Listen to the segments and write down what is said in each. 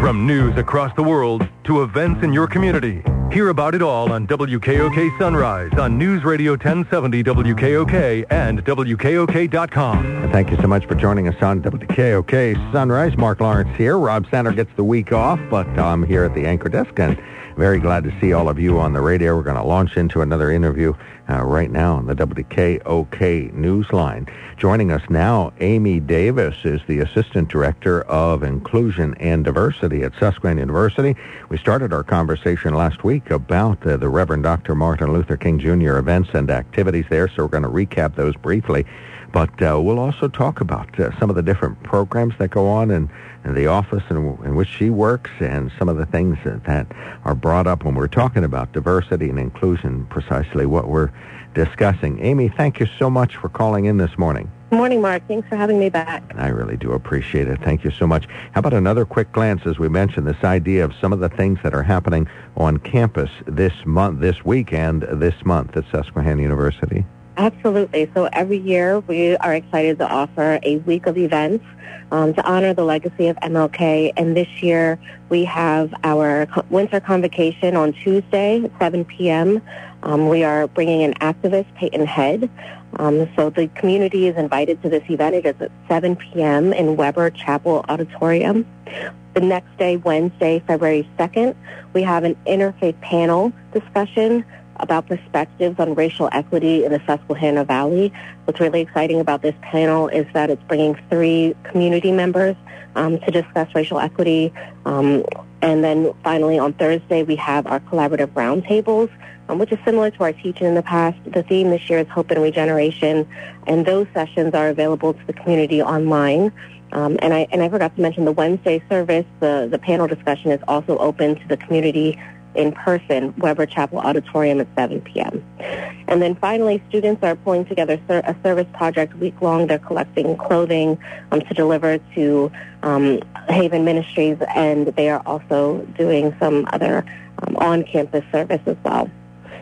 From news across the world to events in your community. Hear about it all on WKOK Sunrise on News Radio 1070 WKOK and WKOK.com. Thank you so much for joining us on WKOK Sunrise. Mark Lawrence here. Rob Sander gets the week off, but I'm here at the anchor desk and very glad to see all of you on the radio. We're going to launch into another interview uh, right now on the WKOK Newsline. Joining us now, Amy Davis is the Assistant Director of Inclusion and Diversity at Susquehanna University. We started our conversation last week about uh, the Reverend Dr. Martin Luther King Jr. events and activities there, so we're going to recap those briefly. But uh, we'll also talk about uh, some of the different programs that go on in, in the office in, in, which she works and some of the things that, that are brought up when we're talking about diversity and inclusion, precisely what we're discussing. Amy, thank you so much for calling in this morning. Good morning, Mark. Thanks for having me back. I really do appreciate it. Thank you so much. How about another quick glance, as we mentioned, this idea of some of the things that are happening on campus this month, this week, and this month at Susquehanna University? Absolutely. So every year we are excited to offer a week of events um, to honor the legacy of MLK. And this year we have our winter convocation on Tuesday at 7 p.m. Um, we are bringing an activist, Payton Head. Um, so the community is invited to this event. It is at 7 p.m. in Weber Chapel Auditorium. The next day, Wednesday, February 2nd, we have an interfaith panel discussion about perspectives on racial equity in the Susquehanna Valley. What's really exciting about this panel is that it's bringing three community members um, to discuss racial equity. Um, and then finally on Thursday, we have our collaborative roundtables, um, which is similar to our teaching in the past. The theme this year is hope and regeneration, and those sessions are available to the community online. Um, and I and I forgot to mention the Wednesday service. The the panel discussion is also open to the community in person, Weber Chapel Auditorium at 7 p.m. And then finally, students are pulling together a service project week long. They're collecting clothing um, to deliver to um, Haven Ministries, and they are also doing some other um, on-campus service as well.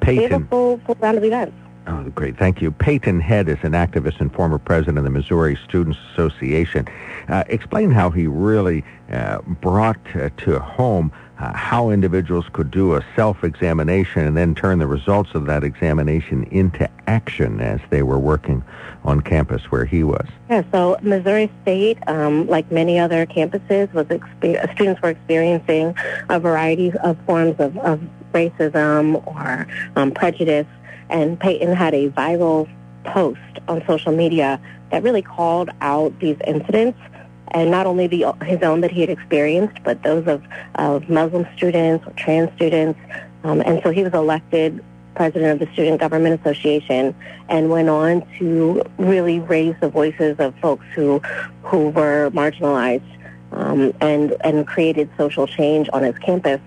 Payton. We have a full, full round of events. Oh, great. Thank you. Payton Head is an activist and former president of the Missouri Students Association. Uh, explain how he really uh, brought uh, to home uh, how individuals could do a self-examination and then turn the results of that examination into action as they were working on campus where he was. Yeah, so Missouri State, um, like many other campuses, was exper- students were experiencing a variety of forms of, of racism or um, prejudice, and Payton had a viral post on social media that really called out these incidents and not only the, his own that he had experienced, but those of, of Muslim students or trans students. Um, and so he was elected president of the Student Government Association and went on to really raise the voices of folks who, who were marginalized um, and, and created social change on his campus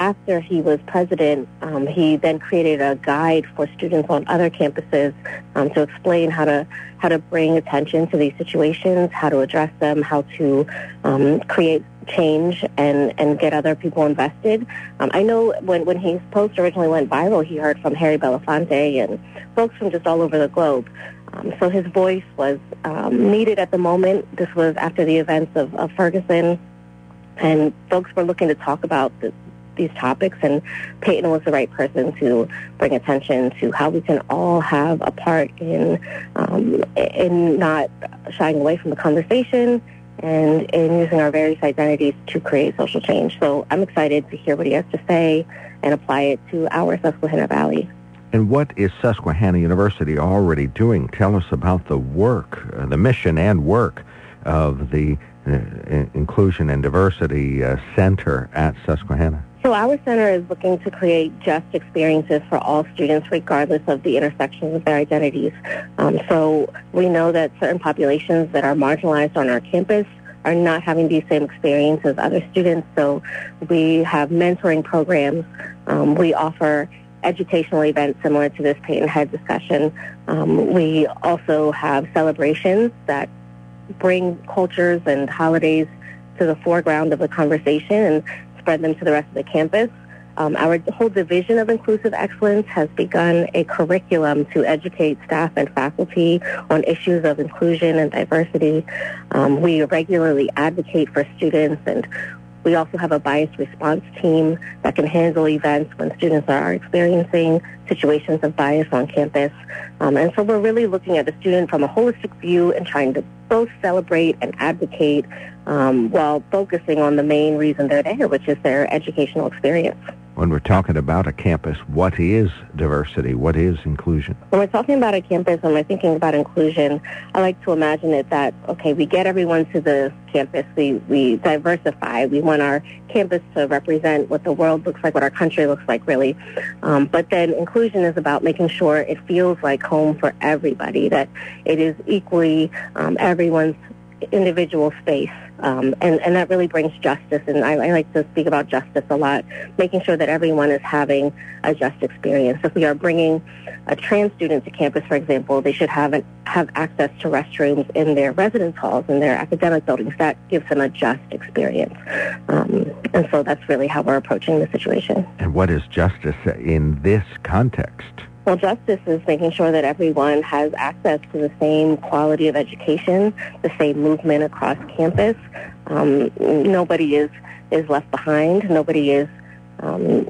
after he was president, um, he then created a guide for students on other campuses um, to explain how to how to bring attention to these situations, how to address them, how to um, create change and, and get other people invested. Um, I know when, when his post originally went viral, he heard from Harry Belafonte and folks from just all over the globe. Um, so his voice was um, needed at the moment. This was after the events of, of Ferguson, and folks were looking to talk about the, these topics, and Payton was the right person to bring attention to how we can all have a part in um, in not shying away from the conversation and in using our various identities to create social change. So I'm excited to hear what he has to say and apply it to our Susquehanna Valley. And what is Susquehanna University already doing? Tell us about the work, uh, the mission and work of the uh, Inclusion and Diversity uh, Center at Susquehanna. So our center is looking to create just experiences for all students regardless of the intersections of their identities. Um, so we know that certain populations that are marginalized on our campus are not having these same experiences as other students. So we have mentoring programs. Um, we offer educational events similar to this Payton Head discussion. Um, we also have celebrations that bring cultures and holidays to the foreground of the conversation and spread them to the rest of the campus. Um, our whole division of inclusive excellence has begun a curriculum to educate staff and faculty on issues of inclusion and diversity. Um, we regularly advocate for students and We also have a bias response team that can handle events when students are experiencing situations of bias on campus. Um, and so we're really looking at the student from a holistic view and trying to both celebrate and advocate um, while focusing on the main reason they're there, which is their educational experience when we're talking about a campus, what is diversity? What is inclusion? When we're talking about a campus and we're thinking about inclusion, I like to imagine it that, okay, we get everyone to the campus, we, we diversify, we want our campus to represent what the world looks like, what our country looks like, really. Um, but then inclusion is about making sure it feels like home for everybody, that it is equally um, everyone's individual space. Um, and, and that really brings justice. And I, I, like to speak about justice a lot, making sure that everyone is having a just experience. If we are bringing a trans student to campus, for example, they should have, an, have access to restrooms in their residence halls, in their academic buildings. That gives them a just experience. Um, and so that's really how we're approaching the situation. And what is justice in this context? Well, justice is making sure that everyone has access to the same quality of education, the same movement across campus. Um, nobody is, is left behind. Nobody is um,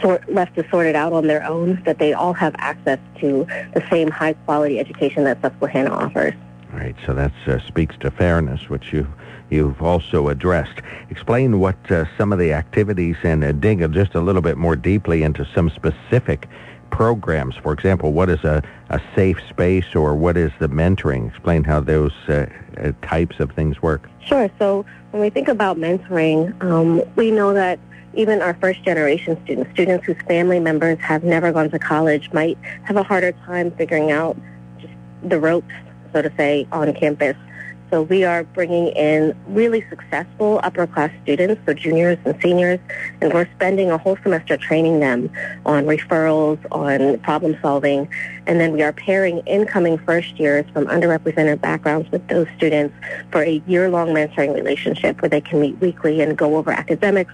sort, left to sort it out on their own, that they all have access to the same high-quality education that Susquehanna offers. All right, so that uh, speaks to fairness, which you, you've also addressed. Explain what uh, some of the activities and uh, dig just a little bit more deeply into some specific programs? For example, what is a, a safe space or what is the mentoring? Explain how those uh, uh, types of things work. Sure. So when we think about mentoring, um, we know that even our first generation students, students whose family members have never gone to college, might have a harder time figuring out just the ropes, so to say, on campus. So we are bringing in really successful upper class students, so juniors and seniors, and we're spending a whole semester training them on referrals, on problem solving, and then we are pairing incoming first years from underrepresented backgrounds with those students for a year-long mentoring relationship where they can meet weekly and go over academics,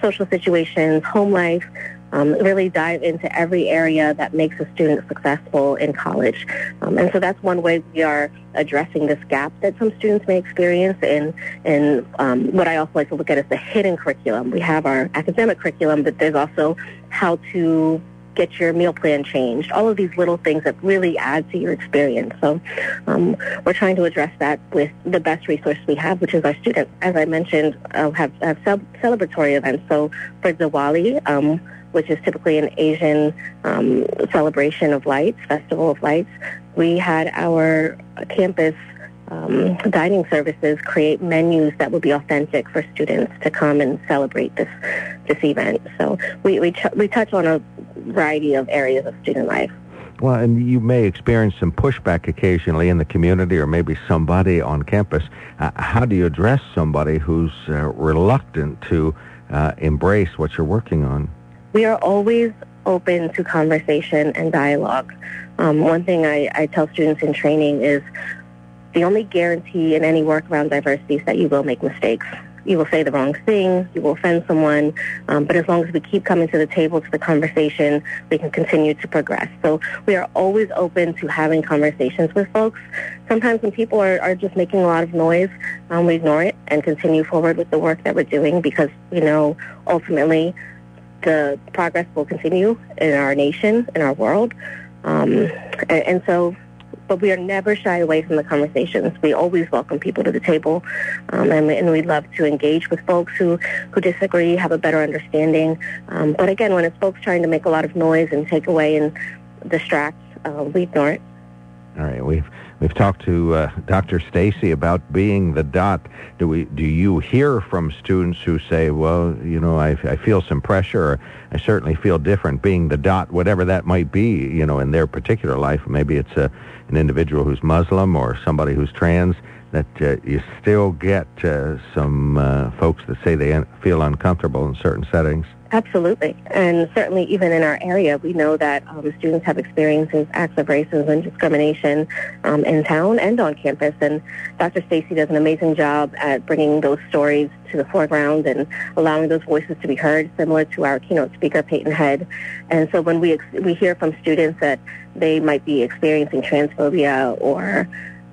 social situations, home life, um, really dive into every area that makes a student successful in college. Um, and so that's one way we are addressing this gap that some students may experience in, in um, what I also like to look at is the hidden curriculum. We have our academic curriculum, but there's also how to get your meal plan changed, all of these little things that really add to your experience. So um, we're trying to address that with the best resource we have, which is our students. As I mentioned, uh, have, have celebratory events. So for Diwali, um, which is typically an Asian um, celebration of lights, festival of lights, we had our campus um, dining services create menus that would be authentic for students to come and celebrate this this event. So we we, ch- we touch on a variety of areas of student life. Well, and you may experience some pushback occasionally in the community or maybe somebody on campus. Uh, how do you address somebody who's uh, reluctant to uh, embrace what you're working on? We are always open to conversation and dialogue. Um, one thing I, I tell students in training is the only guarantee in any work around diversity is that you will make mistakes. You will say the wrong thing, you will offend someone, um, but as long as we keep coming to the table, to the conversation, we can continue to progress. So we are always open to having conversations with folks. Sometimes when people are, are just making a lot of noise, um, we ignore it and continue forward with the work that we're doing because we know ultimately the progress will continue in our nation, in our world. Um, and, and, so, but we are never shy away from the conversations. We always welcome people to the table, um, and, and we love to engage with folks who, who disagree, have a better understanding. Um, but again, when it's folks trying to make a lot of noise and take away and distract, uh, we ignore it. All right, we've we've talked to uh, Dr. Stacy about being the dot. Do we do you hear from students who say, well, you know, I, I feel some pressure, or I certainly feel different being the dot, whatever that might be, you know, in their particular life. Maybe it's a, an individual who's Muslim or somebody who's trans. That uh, you still get uh, some uh, folks that say they feel uncomfortable in certain settings. Absolutely. And certainly even in our area, we know that um, students have experienced acts of racism and discrimination um, in town and on campus. And Dr. Stacy does an amazing job at bringing those stories to the foreground and allowing those voices to be heard, similar to our keynote speaker, Payton Head. And so when we, ex- we hear from students that they might be experiencing transphobia or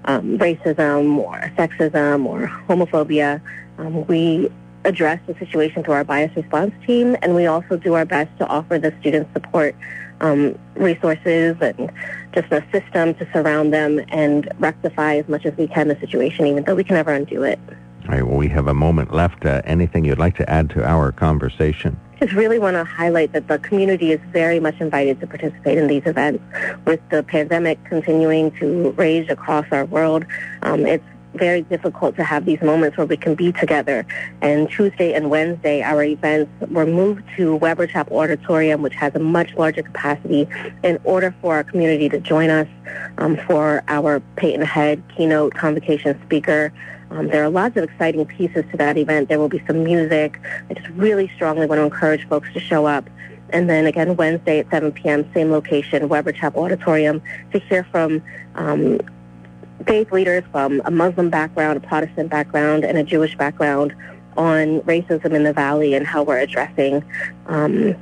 um, racism or sexism or homophobia, um, we address the situation through our bias response team, and we also do our best to offer the students support um, resources and just a system to surround them and rectify as much as we can the situation, even though we can never undo it. All right, well, we have a moment left. Uh, anything you'd like to add to our conversation? just really want to highlight that the community is very much invited to participate in these events. With the pandemic continuing to rage across our world, um, it's very difficult to have these moments where we can be together. And Tuesday and Wednesday, our events were moved to Weber Chapel Auditorium, which has a much larger capacity, in order for our community to join us um, for our Payton Head keynote convocation speaker. Um, there are lots of exciting pieces to that event. There will be some music. I just really strongly want to encourage folks to show up. And then again, Wednesday at 7 p.m., same location, Weber Chapel Auditorium, to hear from um, faith leaders from a Muslim background, a Protestant background, and a Jewish background on racism in the Valley and how we're addressing um,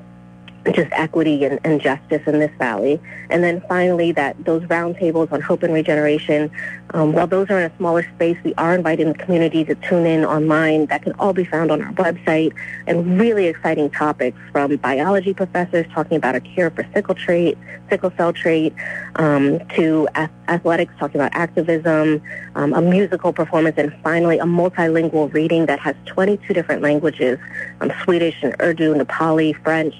just equity and, and, justice in this valley. And then finally, that those roundtables on hope and regeneration, um, while those are in a smaller space, we are inviting the community to tune in online. That can all be found on our website. And really exciting topics from biology professors talking about a cure for sickle trait, sickle cell trait, um, to ath- athletics talking about activism, um, a musical performance, and finally a multilingual reading that has 22 different languages, um, Swedish and Urdu, Nepali, French,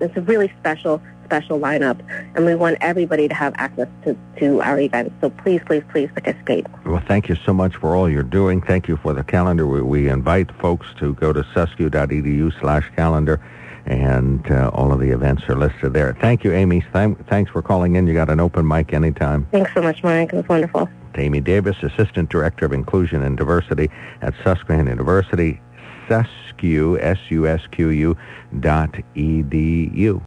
it's a really special, special lineup, and we want everybody to have access to, to our events. So please, please, please participate. Well, thank you so much for all you're doing. Thank you for the calendar. We, we invite folks to go to susq.edu slash calendar, and uh, all of the events are listed there. Thank you, Amy. Th- thanks for calling in. You got an open mic anytime. Thanks so much, Mike. It was wonderful. Amy Davis, Assistant Director of Inclusion and Diversity at Susquehanna University. Susq, S-U-S-Q-U dot E-D-U.